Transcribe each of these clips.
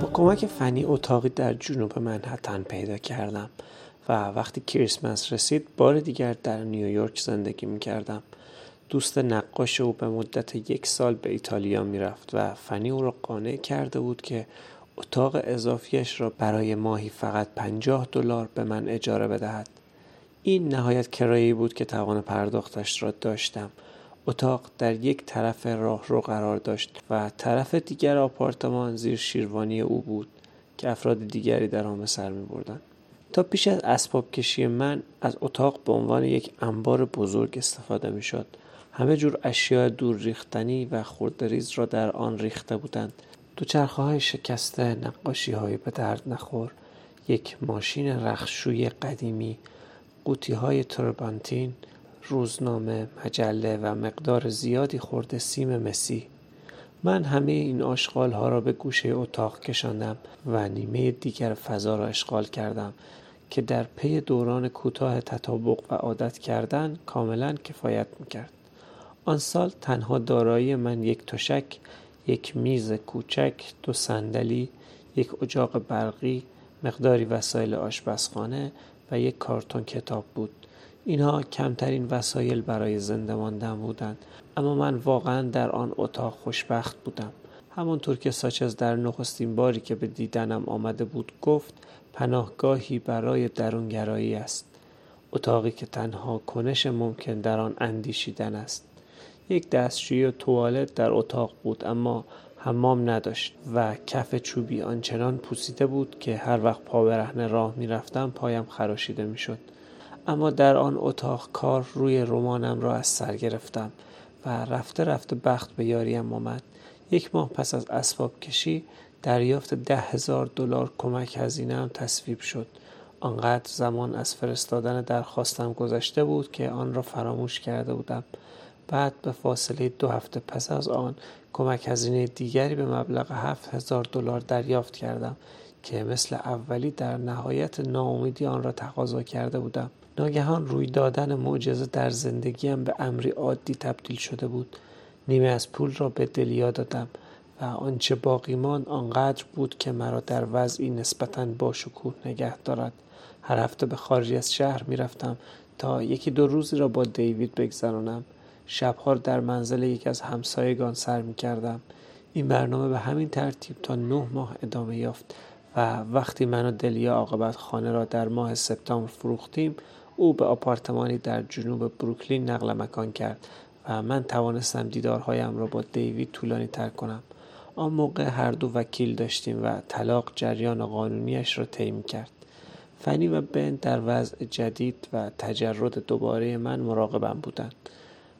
با کمک فنی اتاقی در جنوب منحتن پیدا کردم و وقتی کریسمس رسید بار دیگر در نیویورک زندگی می کردم. دوست نقاش او به مدت یک سال به ایتالیا می رفت و فنی او را قانع کرده بود که اتاق اضافیش را برای ماهی فقط پنجاه دلار به من اجاره بدهد. این نهایت کرایی بود که توان پرداختش را داشتم. اتاق در یک طرف راه رو قرار داشت و طرف دیگر آپارتمان زیر شیروانی او بود که افراد دیگری در آن سر می بردن. تا پیش از اسباب کشی من از اتاق به عنوان یک انبار بزرگ استفاده می شد. همه جور اشیاء دور ریختنی و خوردریز را در آن ریخته بودند. دوچرخه های شکسته، نقاشی های به درد نخور، یک ماشین رخشوی قدیمی، قوطی های تربانتین، روزنامه، مجله و مقدار زیادی خورده سیم مسی من همه این آشغال ها را به گوشه اتاق کشاندم و نیمه دیگر فضا را اشغال کردم که در پی دوران کوتاه تطابق و عادت کردن کاملا کفایت می‌کرد. آن سال تنها دارایی من یک تشک، یک میز کوچک، دو صندلی، یک اجاق برقی، مقداری وسایل آشپزخانه و یک کارتون کتاب بود. اینها کمترین وسایل برای زنده ماندن بودند اما من واقعا در آن اتاق خوشبخت بودم. همانطور که ساچز در نخستین باری که به دیدنم آمده بود گفت پناهگاهی برای درونگرایی است. اتاقی که تنها کنش ممکن در آن اندیشیدن است. یک دستشویی و توالت در اتاق بود اما حمام نداشت و کف چوبی آنچنان پوسیده بود که هر وقت پا برهنه راه می‌رفتم پایم خراشیده می‌شد. اما در آن اتاق کار روی رمانم را از سر گرفتم و رفته رفته بخت به یاریم آمد. یک ماه پس از اسباب کشی دریافت ده هزار دلار کمک هزینه تصویب شد. آنقدر زمان از فرستادن درخواستم گذشته بود که آن را فراموش کرده بودم. بعد به فاصله دو هفته پس از آن کمک هزینه دیگری به مبلغ هفت هزار دلار دریافت کردم که مثل اولی در نهایت ناامیدی آن را تقاضا کرده بودم. ناگهان روی دادن معجزه در زندگیم به امری عادی تبدیل شده بود. نیمه از پول را به دلیا دادم و آنچه باقی ماند آنقدر بود که مرا در وضعی نسبتا با شکوه نگه دارد. هر هفته به خارج از شهر می‌رفتم تا یکی دو روزی را با دیوید بگذرانم. شبها در منزل یکی از همسایگان سر می کردم. این برنامه به همین ترتیب تا نه ماه ادامه یافت و وقتی من و دلیا عاقبت خانه را در ماه سپتامبر فروختیم او به آپارتمانی در جنوب بروکلین نقل مکان کرد و من توانستم دیدارهایم را با دیوید طولانی تر کنم. آن موقع هر دو وکیل داشتیم و طلاق جریان قانونیش را طی کرد فنی و بن در وضع جدید و تجرد دوباره من مراقبم بودند.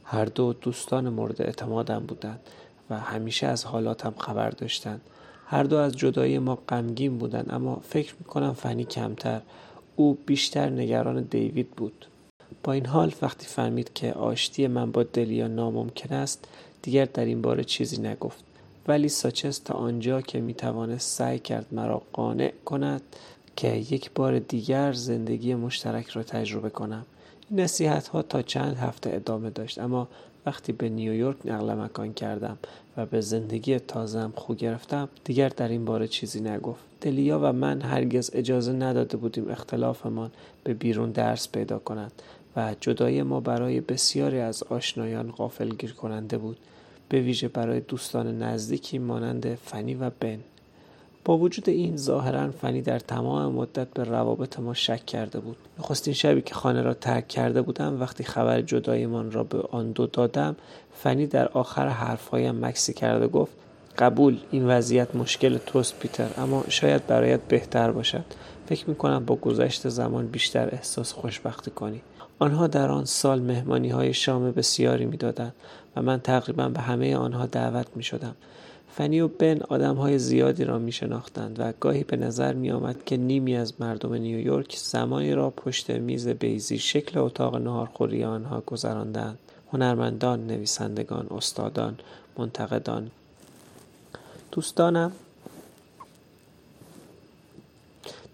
هر دو دوستان مورد اعتمادم بودند و همیشه از حالاتم خبر داشتند. هر دو از جدایی ما غمگین بودند اما فکر می‌کنم فنی کمتر. او بیشتر نگران دیوید بود. با این حال وقتی فهمید که آشتی من با دلیا ناممکن است دیگر در این باره چیزی نگفت. ولی ساچس تا آنجا که می‌توانست سعی کرد مرا قانع کند که یک بار دیگر زندگی مشترک را تجربه کنم. نصیحت ها تا چند هفته ادامه داشت. اما وقتی به نیویورک نقل مکان کردم و به زندگی تازم خو گرفتم دیگر در این باره چیزی نگفت. دلیا و من هرگز اجازه نداده بودیم اختلافمان به بیرون درس پیدا کند و جدای ما برای بسیاری از آشنایان غافلگیر کننده بود. به ویژه برای دوستان نزدیکی مانند فنی و بن. با وجود این ظاهرا فنی در تمام مدت به روابط ما شک کرده بود. نخستین شبی که خانه را ترک کرده بودم وقتی خبر جدایمان را به آن دو دادم فنی در آخر حرفهایم مکسی کرده گفت قبول این وضعیت مشکل توست پیتر اما شاید برایت بهتر باشد. فکر می‌کنم با گذشت زمان بیشتر احساس خوشبختی کنی. آنها در آن سال مهمانی های شام بسیاری می‌دادند و من تقریبا به همه آنها دعوت می شدم. فنی و بن آدم های زیادی را می شناختند و گاهی به نظر می آمد که نیمی از مردم نیویورک زمانی را پشت میز بیزی شکل اتاق نهارخوری آنها گذراندند. هنرمندان نویسندگان استادان منتقدان. دوستانم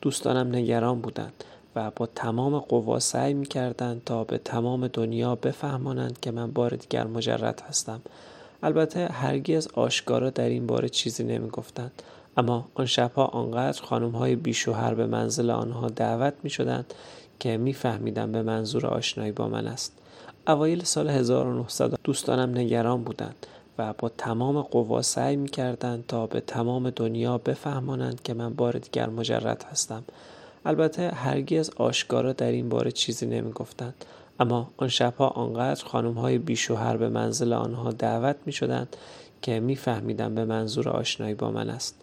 دوستانم نگران بودند و با تمام قوا سعی می کردند تا به تمام دنیا بفهمانند که من بار دیگر مجرد هستم. البته هرگز آشکارا در این باره چیزی نمی گفتند اما آن شبها آنقدر خانم های بیشوهر به منزل آنها دعوت می شدند که میفهمیدم به منظور آشنایی با من است. اوایل سال 1900 دوستانم نگران بودند و با تمام قوا سعی می کردند تا به تمام دنیا بفهمانند که من بار دیگر مجرد هستم. البته هرگز آشکارا در این باره چیزی نمی گفتند اما آن شبها آنقدر خانم های بیشوهر به منزل آنها دعوت می شدند که میفهمیدم به منظور آشنایی با من است.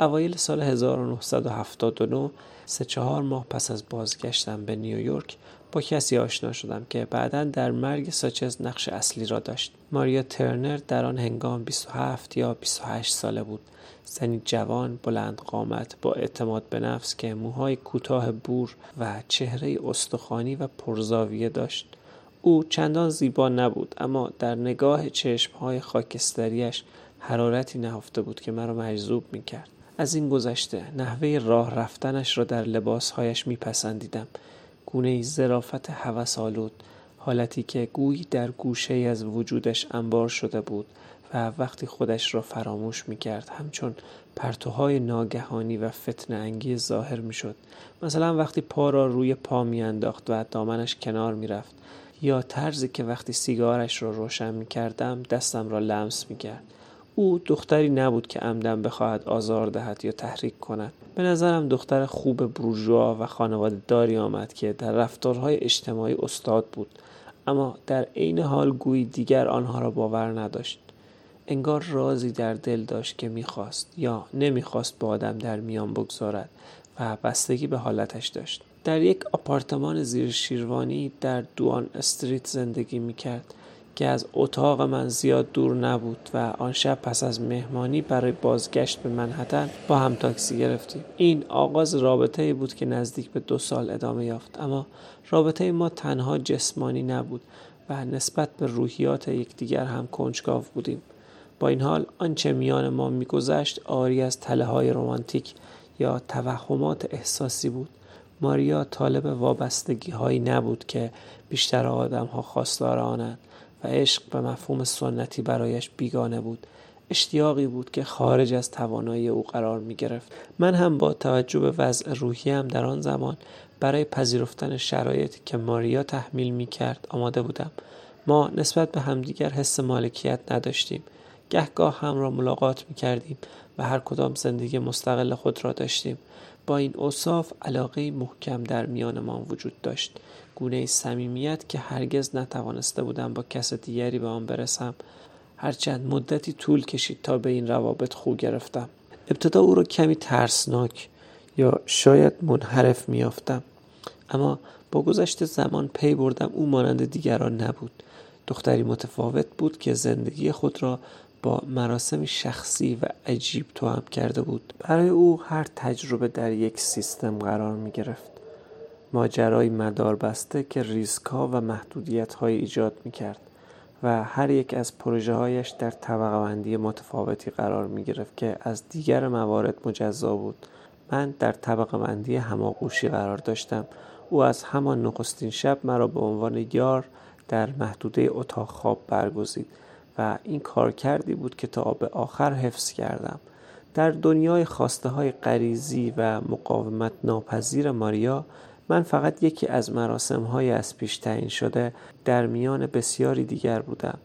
اوایل سال 1979 سه چهار ماه پس از بازگشتم به نیویورک با کسی آشنا شدم که بعدا در مرگ ساچز نقش اصلی را داشت. ماریا ترنر در آن هنگام 27 یا 28 ساله بود. زنی جوان بلند قامت با اعتماد به نفس که موهای کوتاه بور و چهره استخوانی و پرزاویه داشت. او چندان زیبا نبود اما در نگاه چشمهای خاکستریش حرارتی نهفته بود که مرا مجذوب می کرد. از این گذشته نحوه راه رفتنش را در لباسهایش میپسندیدم. گونه ای زرافت هوسالود حالتی که گویی در گوشه از وجودش انبار شده بود و وقتی خودش را فراموش می کرد همچون پرتوهای ناگهانی و فتن انگیز ظاهر می شد مثلا وقتی پا را روی پا می انداخت و دامنش کنار می رفت یا طرزی که وقتی سیگارش را روشن می کردم دستم را لمس می کرد او دختری نبود که عمدن بخواهد آزار دهد یا تحریک کند. به نظرم دختر خوب بروژوا و خانواده داری آمد که در رفتارهای اجتماعی استاد بود اما در عین حال گویی دیگر آنها را باور نداشت. انگار رازی در دل داشت که می‌خواست یا نمی‌خواست با آدم در میان بگذارد و بستگی به حالتش داشت. در یک آپارتمان زیر شیروانی در دوان استریت زندگی می‌کرد. که از اتاق من زیاد دور نبود و آن شب پس از مهمانی برای بازگشت به منحتن با هم تاکسی گرفتیم. این آغاز رابطه بود که نزدیک به دو سال ادامه یافت اما رابطه ما تنها جسمانی نبود و نسبت به روحیات یکدیگر هم کنجکاو بودیم. با این حال آنچه میان ما میگذشت آری از تله های رومانتیک یا توهمات احساسی بود. ماریا طالب وابستگی هایی نبود که بیشتر آدم ها خواستار آنند. و عشق به مفهوم سنتی برایش بیگانه بود. اشتیاقی بود که خارج از توانایی او قرار می گرفت من هم با توجه به وضع روحیم در آن زمان برای پذیرفتن شرایطی که ماریا تحمیل می کرد آماده بودم. ما نسبت به همدیگر حس مالکیت نداشتیم. گهگاه هم را ملاقات می کردیم و هر کدام زندگی مستقل خود را داشتیم. با این اوصاف علاقه محکم در میانمان وجود داشت. گونه صمیمیت که هرگز نتوانسته بودم با کس دیگری به آن برسم. هرچند مدتی طول کشید تا به این روابط خو گرفتم. ابتدا او را کمی ترسناک یا شاید منحرف میافتم اما با گذشت زمان پی بردم او مانند دیگران نبود. دختری متفاوت بود که زندگی خود را با مراسم شخصی و عجیب توام کرده بود. برای او هر تجربه در یک سیستم قرار می گرفت ماجرای مدار بسته که ریسکها و محدودیت های ایجاد می کرد و هر یک از پروژه هایش در طبقه بندی متفاوتی قرار می گرفت که از دیگر موارد مجزا بود. من در طبقه بندی هماغوشی قرار داشتم. او از همان نخستین شب مرا به عنوان یار در محدوده اتاق خواب برگزید و این کار کردی بود که تا به آخر حفظ کردم. در دنیای خواسته های غریزی و مقاومت ناپذیر ماریا من فقط یکی از مراسم های از پیش تعیین شده در میان بسیاری دیگر بودم.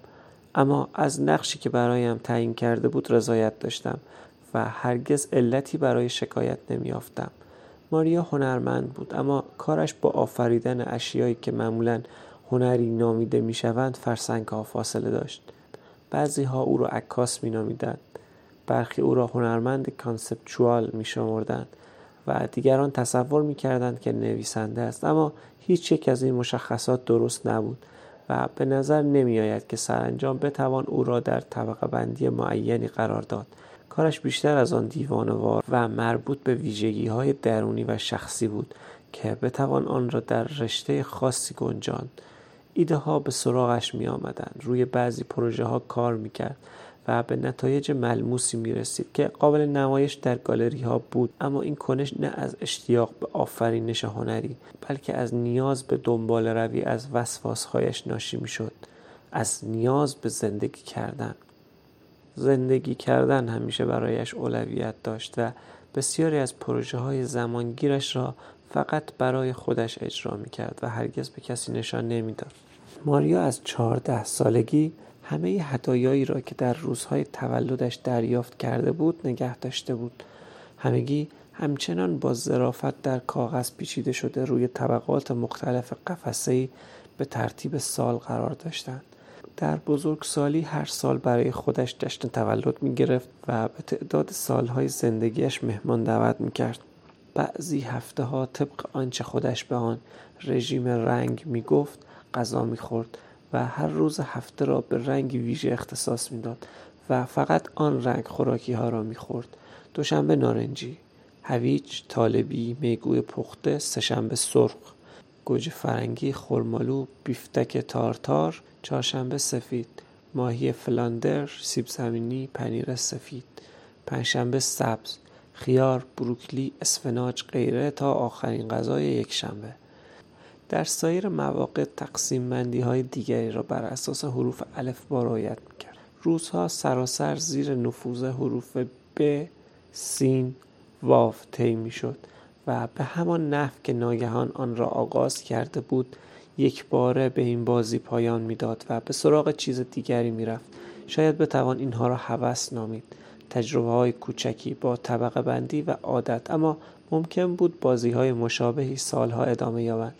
اما از نقشی که برایم تعیین کرده بود رضایت داشتم و هرگز علتی برای شکایت نمیافتم ماریا هنرمند بود اما کارش با آفریدن اشیایی که معمولا هنری نامیده می‌شوند فرسنگ ها فاصله داشت. بعضی ها او را عکاس می نامیدند برخی او را هنرمند کانسپچوال می شمردند و دیگران تصور می کردند که نویسنده است. اما هیچ یک از این مشخصات درست نبود و به نظر نمی آید که سرانجام بتوان او را در طبقه بندی معینی قرار داد. کارش بیشتر از آن دیوانوار و مربوط به ویژگی های درونی و شخصی بود که بتوان آن را در رشته خاصی گنجاند. ایده ها به سراغش می آمدن. روی بعضی پروژه ها کار می کرد و به نتایج ملموسی می رسید که قابل نمایش در گالری ها بود. اما این کنش نه از اشتیاق به آفرینش هنری بلکه از نیاز به دنبال روی از وسواسهایش ناشی می شد از نیاز به زندگی کردن. زندگی کردن همیشه برایش اولویت داشت و بسیاری از پروژه های زمانگیرش را فقط برای خودش اجرا می کرد و هرگز به کسی نشان نمی‌داد. ماریا از چهارده سالگی همه هدایایی را که در روزهای تولدش دریافت کرده بود نگه داشته بود. همگی همچنان با ظرافت در کاغذ پیچیده شده روی طبقات مختلف قفسه‌ای به ترتیب سال قرار داشتند. در بزرگسالی هر سال برای خودش جشن تولد می گرفت و به تعداد سالهای زندگیش مهمان دعوت می کرد. بعضی هفته ها طبق آنچه خودش به آن رژیم رنگ می گفت غذا می خورد و هر روز هفته را به رنگ ویژه اختصاص می‌داد و فقط آن رنگ خوراکی ها را می خورد. دوشنبه نارنجی، هویج، طالبی، میگوی پخته، سهشنبه سرخ، گوجه فرنگی، خرمالو، بیفتک تارتار، چهارشنبه سفید، ماهی فلاندر، سیب زمینی، پنیر سفید، پنجشنبه سبز، خیار، بروکلی، اسفناج، غیره تا آخرین غذای یک شنبه. در سایر مواقع تقسیم بندی های دیگری را بر اساس حروف الف با رعایت می‌کرد. روزها سراسر زیر نفوذ حروف ب، سین، واو طی می‌شد و به همان نحو که ناگهان آن را آغاز کرده بود یک باره به این بازی پایان می‌داد و به سراغ چیز دیگری می‌رفت. شاید بتوان اینها را هوس نامید. تجربه های کوچکی با طبقه بندی و عادت اما ممکن بود بازی های مشابهی سالها ادامه یابند.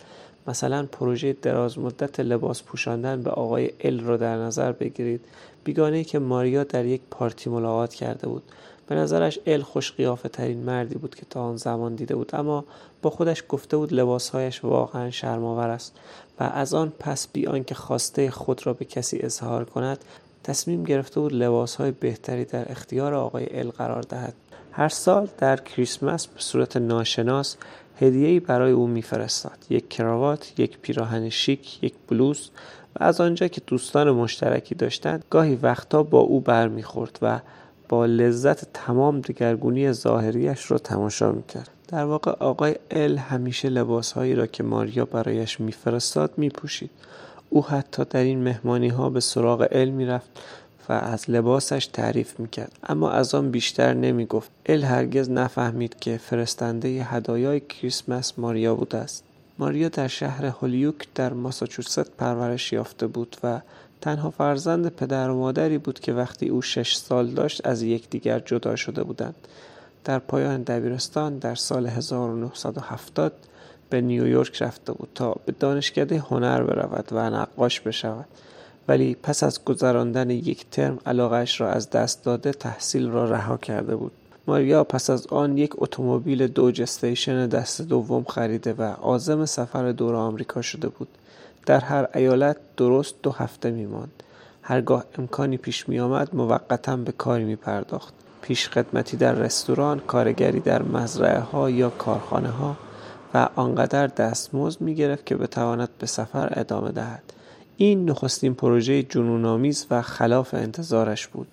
مثلا پروژه دراز مدت لباس پوشاندن به آقای ال را در نظر بگیرید. بیگانه که ماریا در یک پارتی ملاقات کرده بود. به نظرش ال خوش قیافه ترین مردی بود که تا آن زمان دیده بود. اما با خودش گفته بود لباسهایش واقعا شرمآور است و از آن پس بی آنکه خواسته خود را به کسی اظهار کند تصمیم گرفته بود لباسهای بهتری در اختیار آقای ال قرار دهد. هر سال در کریسمس به صورت ناشناس هدیه‌ای برای او میفرستاد. یک کراوات یک پیراهن شیک یک بلوز و از آنجا که دوستان مشترکی داشتند گاهی وقتا با او برمیخورد و با لذت تمام دگرگونی ظاهریش را تماشا می‌کرد. در واقع آقای ال همیشه لباسهایی را که ماریا برایش میفرستاد میپوشید. او حتی در این مهمانی ها به سراغ ال می‌رفت و از لباسش تعریف می‌کرد. اما از آن بیشتر نمی‌گفت. ال هرگز نفهمید که فرستنده هدایای کریسمس ماریا بوده است. ماریا در شهر هولیوک در ماساچوست پرورش یافته بود و تنها فرزند پدر و مادری بود که وقتی او شش سال داشت از یکدیگر جدا شده بودند. در پایان دبیرستان در سال 1970 به نیویورک رفته بود تا به دانشکده هنر برود و نقاش بشود. ولی پس از گذراندن یک ترم علاقش را از دست داده تحصیل را رها کرده بود ماریا پس از آن یک اتومبیل دوج استیشن دست دوم خریده و عازم سفر دور آمریکا شده بود در هر ایالت درست دو هفته می ماند. هرگاه امکانی پیش می آمد موقتا به کاری می پرداخت. پیش خدمتی در رستوران، کارگری در مزرعه ها یا کارخانه ها و آنقدر دستمزد می گرفت که بتواند به سفر ادامه دهد. این نخستین پروژه جنونآمیز و خلاف انتظارش بود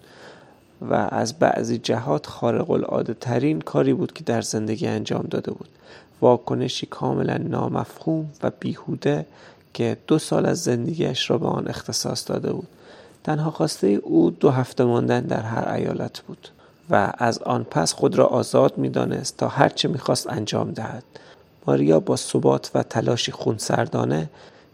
و از بعضی جهات خارق العاده ترین کاری بود که در زندگی انجام داده بود. واکنشی کاملا نامفهوم و بیهوده که دو سال از زندگیش را به آن اختصاص داده بود تنها خواسته او دو هفته ماندن در هر ایالت بود و از آن پس خود را آزاد می‌دانست تا هرچه می‌خواست انجام دهد ماریا با ثبات و تلاشی خونسردانه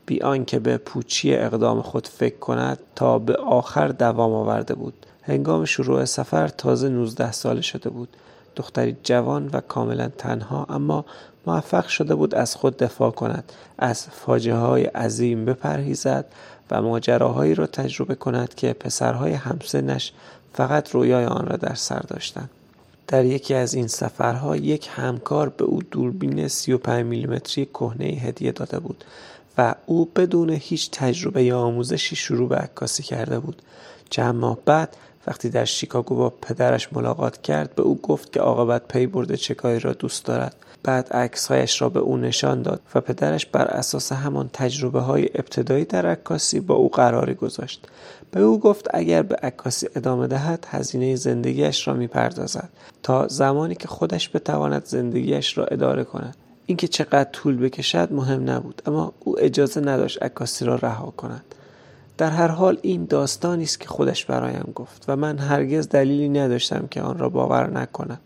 بی آنکه به پوچی اقدام خود فکر کند تا به آخر دوام آورده بود. هنگام شروع سفر تازه 19 ساله شده بود. دختری جوان و کاملا تنها اما موفق شده بود از خود دفاع کند از فاجعه های عظیم بپرهیزد و ماجراهایی را تجربه کند که پسرهای همسنش فقط رویای آن را در سر داشتند. در یکی از این سفرها یک همکار به او دوربین 35 میلیمتری کهنه هدیه داده بود. و او بدون هیچ تجربه یا آموزشی شروع به عکاسی کرده بود. چند ماه بعد وقتی در شیکاگو با پدرش ملاقات کرد به او گفت که عاقبت پی برده چه کاری را دوست دارد. بعد عکسهایش را به او نشان داد و پدرش بر اساس همان تجربه های ابتدایی در عکاسی با او قراری گذاشت. به او گفت اگر به عکاسی ادامه دهد هزینه زندگیش را می‌پردازد تا زمانی که خودش بتواند زندگیش را اداره کند. اینکه چقدر طول بکشد مهم نبود. اما او اجازه نداشت عکاسی را رها کند. در هر حال این داستانی است که خودش برایم گفت و من هرگز دلیلی نداشتم که آن را باور نکنم.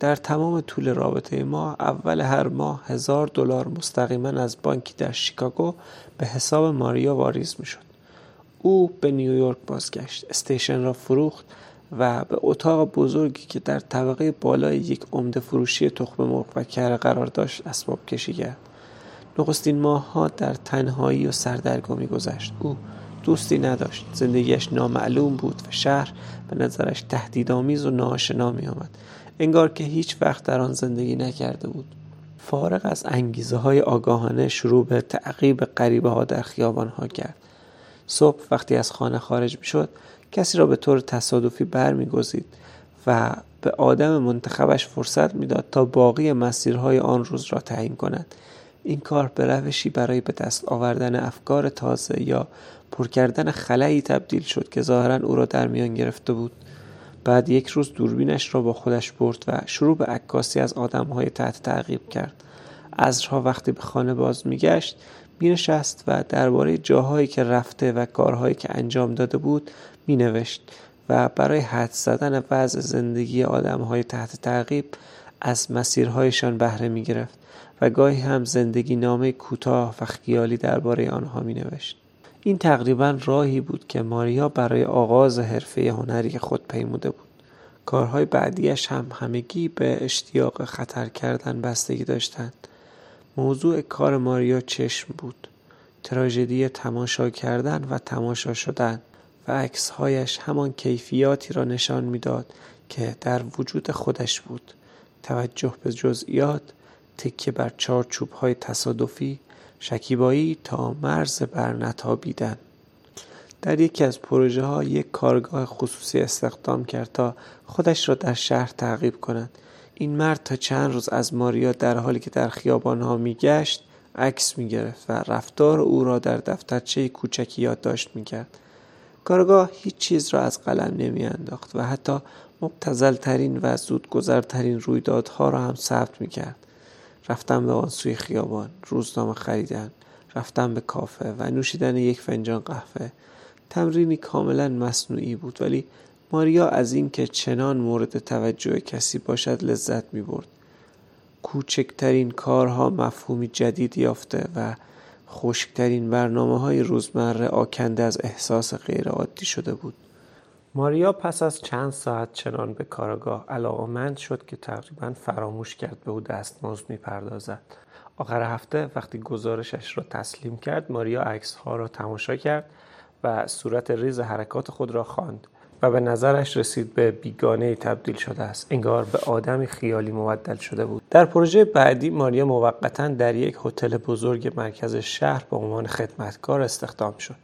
در تمام طول رابطه ما اول هر ماه هزار دلار مستقیما از بانکی در شیکاگو به حساب ماریا واریز می‌شد. او به نیویورک بازگشت. استیشن را فروخت و به اتاق بزرگی که در طبقه بالای یک عمده فروشی تخم مرغ و کره قرار داشت اسباب کشی کرد. نخستین ها در تنهایی و سردرگمی گذشت. او دوستی نداشت. زندگیش نامعلوم بود و شهر به نظرش تهدیدآمیز و ناآشنا می آمد انگار که هیچ وقت در آن زندگی نکرده بود. فارغ از انگیزه های آگاهانه شروع به تعقیب غریبه ها در خیابان ها کرد. صبح وقتی از خانه خارج می شد کسی را به طور تصادفی برمیگزید و به آدم منتخبش فرصت می‌داد تا باقی مسیرهای آن روز را تعیین کند. این کار به روشی برای به دست آوردن افکار تازه یا پر کردن خلایی تبدیل شد که ظاهرا او را در میان گرفته بود. بعد یک روز دوربینش را با خودش برد و شروع به عکاسی از آدمهای تحت تعقیب کرد. ازرها وقتی به خانه باز میگشت مینشست و درباره جاهایی که رفته و کارهایی که انجام داده بود مینوشت و برای حد زدن وضع زندگی آدمهای تحت تعقیب از مسیرهایشان بهره می گرفت و گاهی هم زندگی نامه کوتاه و خیالی درباره آنها می نوشت. این تقریبا راهی بود که ماریا برای آغاز حرفه هنری خود پیموده بود. کارهای بعدیش هم همگی به اشتیاق خطر کردن بستگی داشتند. موضوع کار ماریا چشم بود. تراژدی تماشا کردن و تماشا شدن و عکسهایش همان کیفیاتی را نشان می‌داد که در وجود خودش بود. توجه به جزئیات، تکیه بر چارچوب های تصادفی، شکیبایی تا مرز بر نتابیدن در یکی از پروژه ها یک کارگاه خصوصی استخدام کرد تا خودش را در شهر تعقیب کند این مرد تا چند روز از ماریا در حالی که در خیابان ها می گشت عکس می گرفت و رفتار او را در دفترچه کوچکی یادداشت می کرد کارگاه هیچ چیز را از قلم نمی انداخت و حتی مبتزل ترین و زودگذرترین رویدادها را هم ثبت می کرد رفتن به آن سوی خیابان روزنامه خریدن رفتن به کافه و نوشیدن یک فنجان قهوه تمرینی کاملا مصنوعی بود ولی ماریا از اینکه چنان مورد توجه کسی باشد لذت می برد کوچکترین کارها مفهومی جدید یافته و خشکترین برنامه های روزمره آکنده از احساس غیرعادی شده بود. ماریا پس از چند ساعت چنان به کارگاه علاقمند شد که تقریبا فراموش کرد به او دستمزد می‌پردازد. آخر هفته وقتی گزارشش را تسلیم کرد ماریا عکس ها را تماشا کرد و صورت ریز حرکات خود را خواند. و به نظرش رسید به بیگانه تبدیل شده است. انگار به آدمی خیالی مبدل شده بود. در پروژه بعدی ماریا موقتا در یک هتل بزرگ مرکز شهر به عنوان خدمتکار استخدام شد.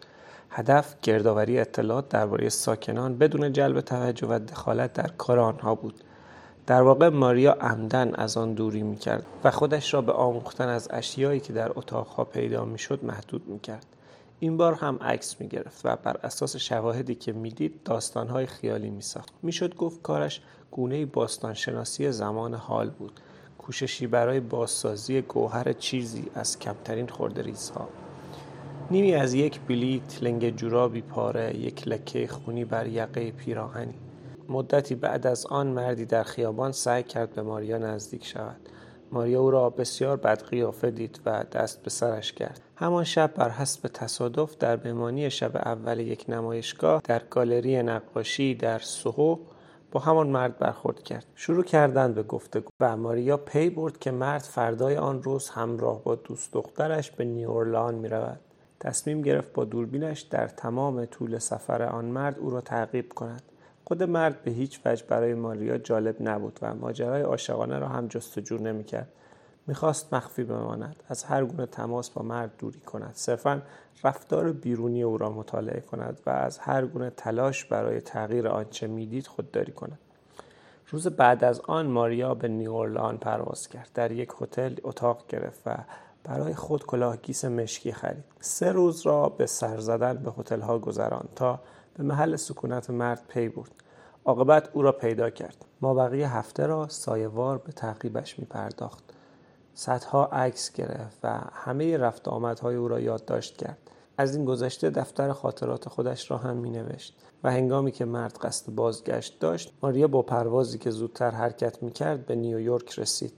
هدف گردآوری اطلاعات درباره ساکنان بدون جلب توجه و دخالت در کار آنها بود. در واقع ماریا عمدن از آن دوری می‌کرد و خودش را به آموختن از اشیایی که در اتاقها پیدا می‌شد محدود می‌کرد. این بار هم عکس می گرفت و بر اساس شواهدی که می‌دید داستانهای خیالی می ساخت. می‌شد گفت کارش گونه باستانشناسی زمان حال بود. کوششی برای بازسازی گوهر چیزی از کمترین ریزها. نیمی از یک بلیت لنگ جورابی پاره یک لکه خونی بر یقه پیراهنی مدتی بعد از آن مردی در خیابان سعی کرد به ماریا نزدیک شود ماریا او را بسیار بد قیافه دید و دست به سرش کرد همان شب بر حسب تصادف در بمانی شب اول یک نمایشگاه در گالری نقاشی در سوهو با همان مرد برخورد کرد. شروع کردند به گفتگو و ماریا پی برد که مرد فردای آن روز همراه با دوست دخترش به نیورلان می رود. تصمیم گرفت با دوربینش در تمام طول سفر آن مرد او را تعقیب کند. خود مرد به هیچ وجه برای ماریا جالب نبود و ماجرای عاشقانه را هم جستجو نمی‌کرد. می‌خواست مخفی بماند. از هر گونه تماس با مرد دوری کند. صرفا رفتار بیرونی او را مطالعه کند و از هر گونه تلاش برای تغییر آنچه می‌دید خودداری کند. روز بعد از آن ماریا به نیورلان پرواز کرد. در یک هتل اتاق گرفت و برای خود کلاهگیس مشکی خرید. سه روز را به سر زدن به هتل ها گذراند تا به محل سکونت مرد پی برد. عاقبت او را پیدا کرد. مابقی هفته را سایه‌وار به تعقیبش می پرداخت صدها عکس گرفت و همه رفت و آمدهای او را یادداشت کرد. از این گذشته دفتر خاطرات خودش را هم می نوشت و هنگامی که مرد قصد بازگشت داشت ماریا با پروازی که زودتر حرکت می کرد به نیویورک رسید.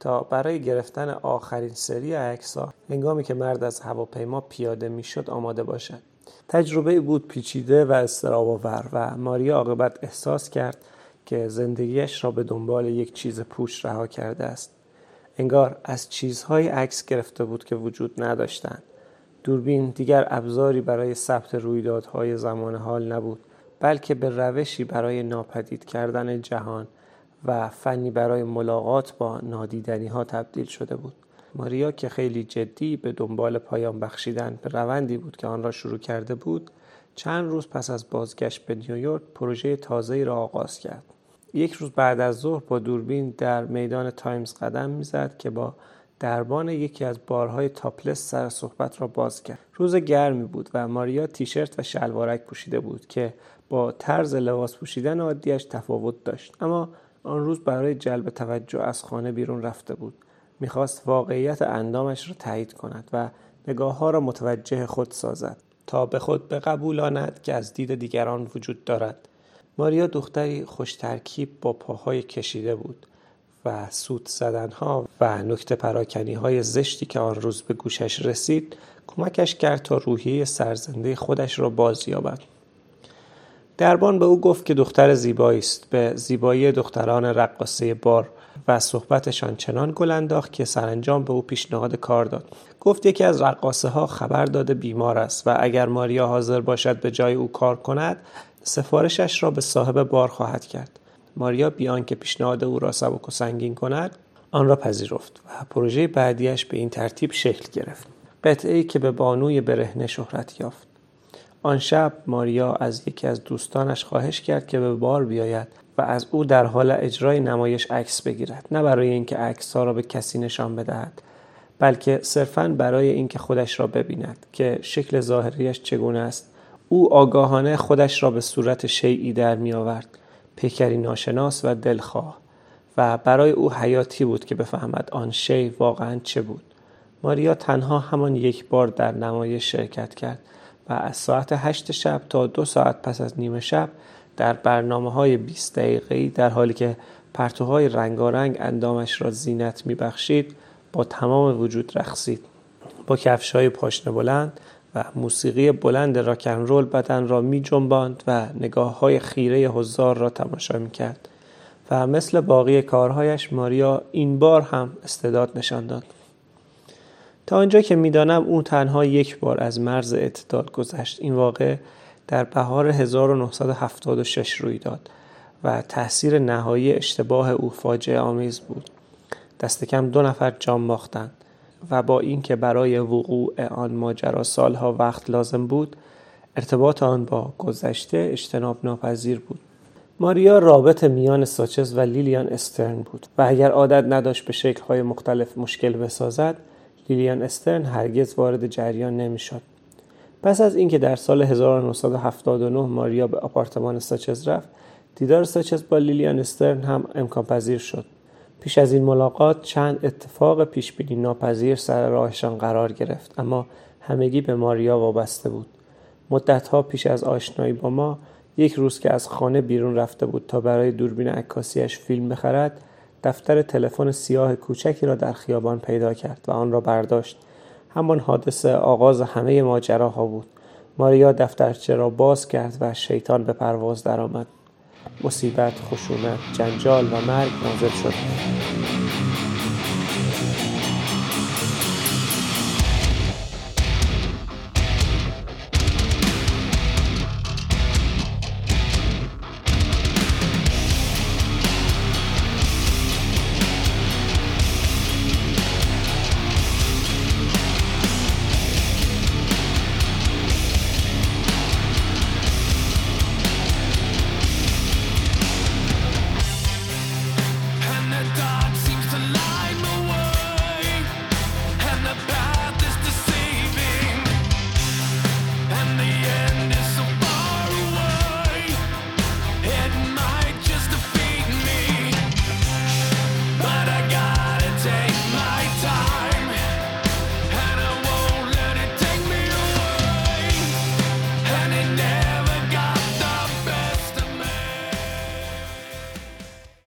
تا برای گرفتن آخرین سری عکسها هنگامی که مرد از هواپیما پیاده می‌شد آماده باشد. تجربه بود پیچیده و استراباور و ماریا عاقبت احساس کرد که زندگیش را به دنبال یک چیز پوچ رها کرده است. انگار از چیزهای عکس گرفته بود که وجود نداشتند. دوربین دیگر ابزاری برای ثبت رویدادهای زمان حال نبود بلکه به روشی برای ناپدید کردن جهان و فنی برای ملاقات با نادیدنی ها تبدیل شده بود. ماریا که خیلی جدی به دنبال پایان بخشیدن به روندی بود که آن را شروع کرده بود چند روز پس از بازگشت به نیویورک پروژه تازه‌ای را آغاز کرد. یک روز بعد از ظهر با دوربین در میدان تایمز قدم می‌زد که با دربان یکی از بارهای topless سر صحبت را باز کرد. روز گرمی بود و ماریا تیشرت و شلوارک پوشیده بود که با طرز لباس پوشیدن عادیش تفاوت داشت. اما آن روز برای جلب توجه از خانه بیرون رفته بود. می‌خواست واقعیت اندامش را تایید کند و نگاه ها را متوجه خود سازد تا به خود بقبولاند که از دید دیگران وجود دارد. ماریا دختری خوش ترکیب با پاهای کشیده بود و سوت زدنها و نکته پراکنی های زشتی که آن روز به گوشش رسید کمکش کرد تا روحیه سرزنده خودش را بازیابد. دربان به او گفت که دختر زیبایی است. به زیبایی دختران رقاصه بار و صحبتشان چنان گل انداخت که سرانجام به او پیشنهاد کار داد. گفت یکی از رقاصه ها خبر داده بیمار است و اگر ماریا حاضر باشد به جای او کار کند سفارشش را به صاحب بار خواهد کرد. ماریا بیان که پیشنهاد او را سبک و سنگین کند آن را پذیرفت و پروژه بعدیش به این ترتیب شکل گرفت. قطعه ای که به بانوی برهنه شهرت یافت. آن شب ماریا از یکی از دوستانش خواهش کرد که به بار بیاید و از او در حال اجرای نمایش عکس بگیرد نه برای اینکه ها را به کسی نشان بدهد بلکه صرفا برای اینکه خودش را ببیند که شکل ظاهریش چگونه است. او آگاهانه خودش را به صورت شیعی در می آورد پیکری ناشناس و دلخواه و برای او حیاتی بود که بفهمد آن شی واقعا چه بود. ماریا تنها همان یک بار در نمایش شرکت کرد. از ساعت هشت شب تا دو ساعت پس از نیمه شب در برنامه های 20 دقیقه‌ای در حالی که پرتوهای رنگارنگ اندامش را زینت میبخشید با تمام وجود رقصید. با کفش های پاشنه بلند و موسیقی بلند راکن رول بدن را می جنباند و نگاه های خیره هزار را تماشا می کرد و مثل باقی کارهایش ماریا این بار هم استعداد نشان داد. تا آنجا که می‌دانم او تنها یک بار از مرز اعتدال گذشت. این واقع در بهار 1976 روی داد و تاثیر نهایی اشتباه او فاجعه آمیز بود. دست کم دو نفر جان باختند و با اینکه برای وقوع آن ماجرا سالها وقت لازم بود ارتباط آن با گذشته اجتناب ناپذیر بود. ماریا رابط میان ساچز و لیلیان استرن بود و اگر عادت نداشت به شکل‌های مختلف مشکل بسازد لیلیان استرن هرگز وارد جریان نمی‌شد. پس از اینکه در سال 1979 ماریا به آپارتمان ساچز رفت دیدار ساچز با لیلیان استرن هم امکان پذیر شد. پیش از این ملاقات چند اتفاق پیش بینی ناپذیر سر راهشان قرار گرفت اما همگی به ماریا وابسته بود. مدتها پیش از آشنایی با ما یک روز که از خانه بیرون رفته بود تا برای دوربین عکاسیش فیلم بخرد دفتر تلفن سیاه کوچکی را در خیابان پیدا کرد و آن را برداشت. همان حادثه آغاز همه ماجراها بود. ماریا دفترچه را باز کرد و شیطان به پرواز درآمد. مصیبت خشونت جنجال و مرگ نازل شد.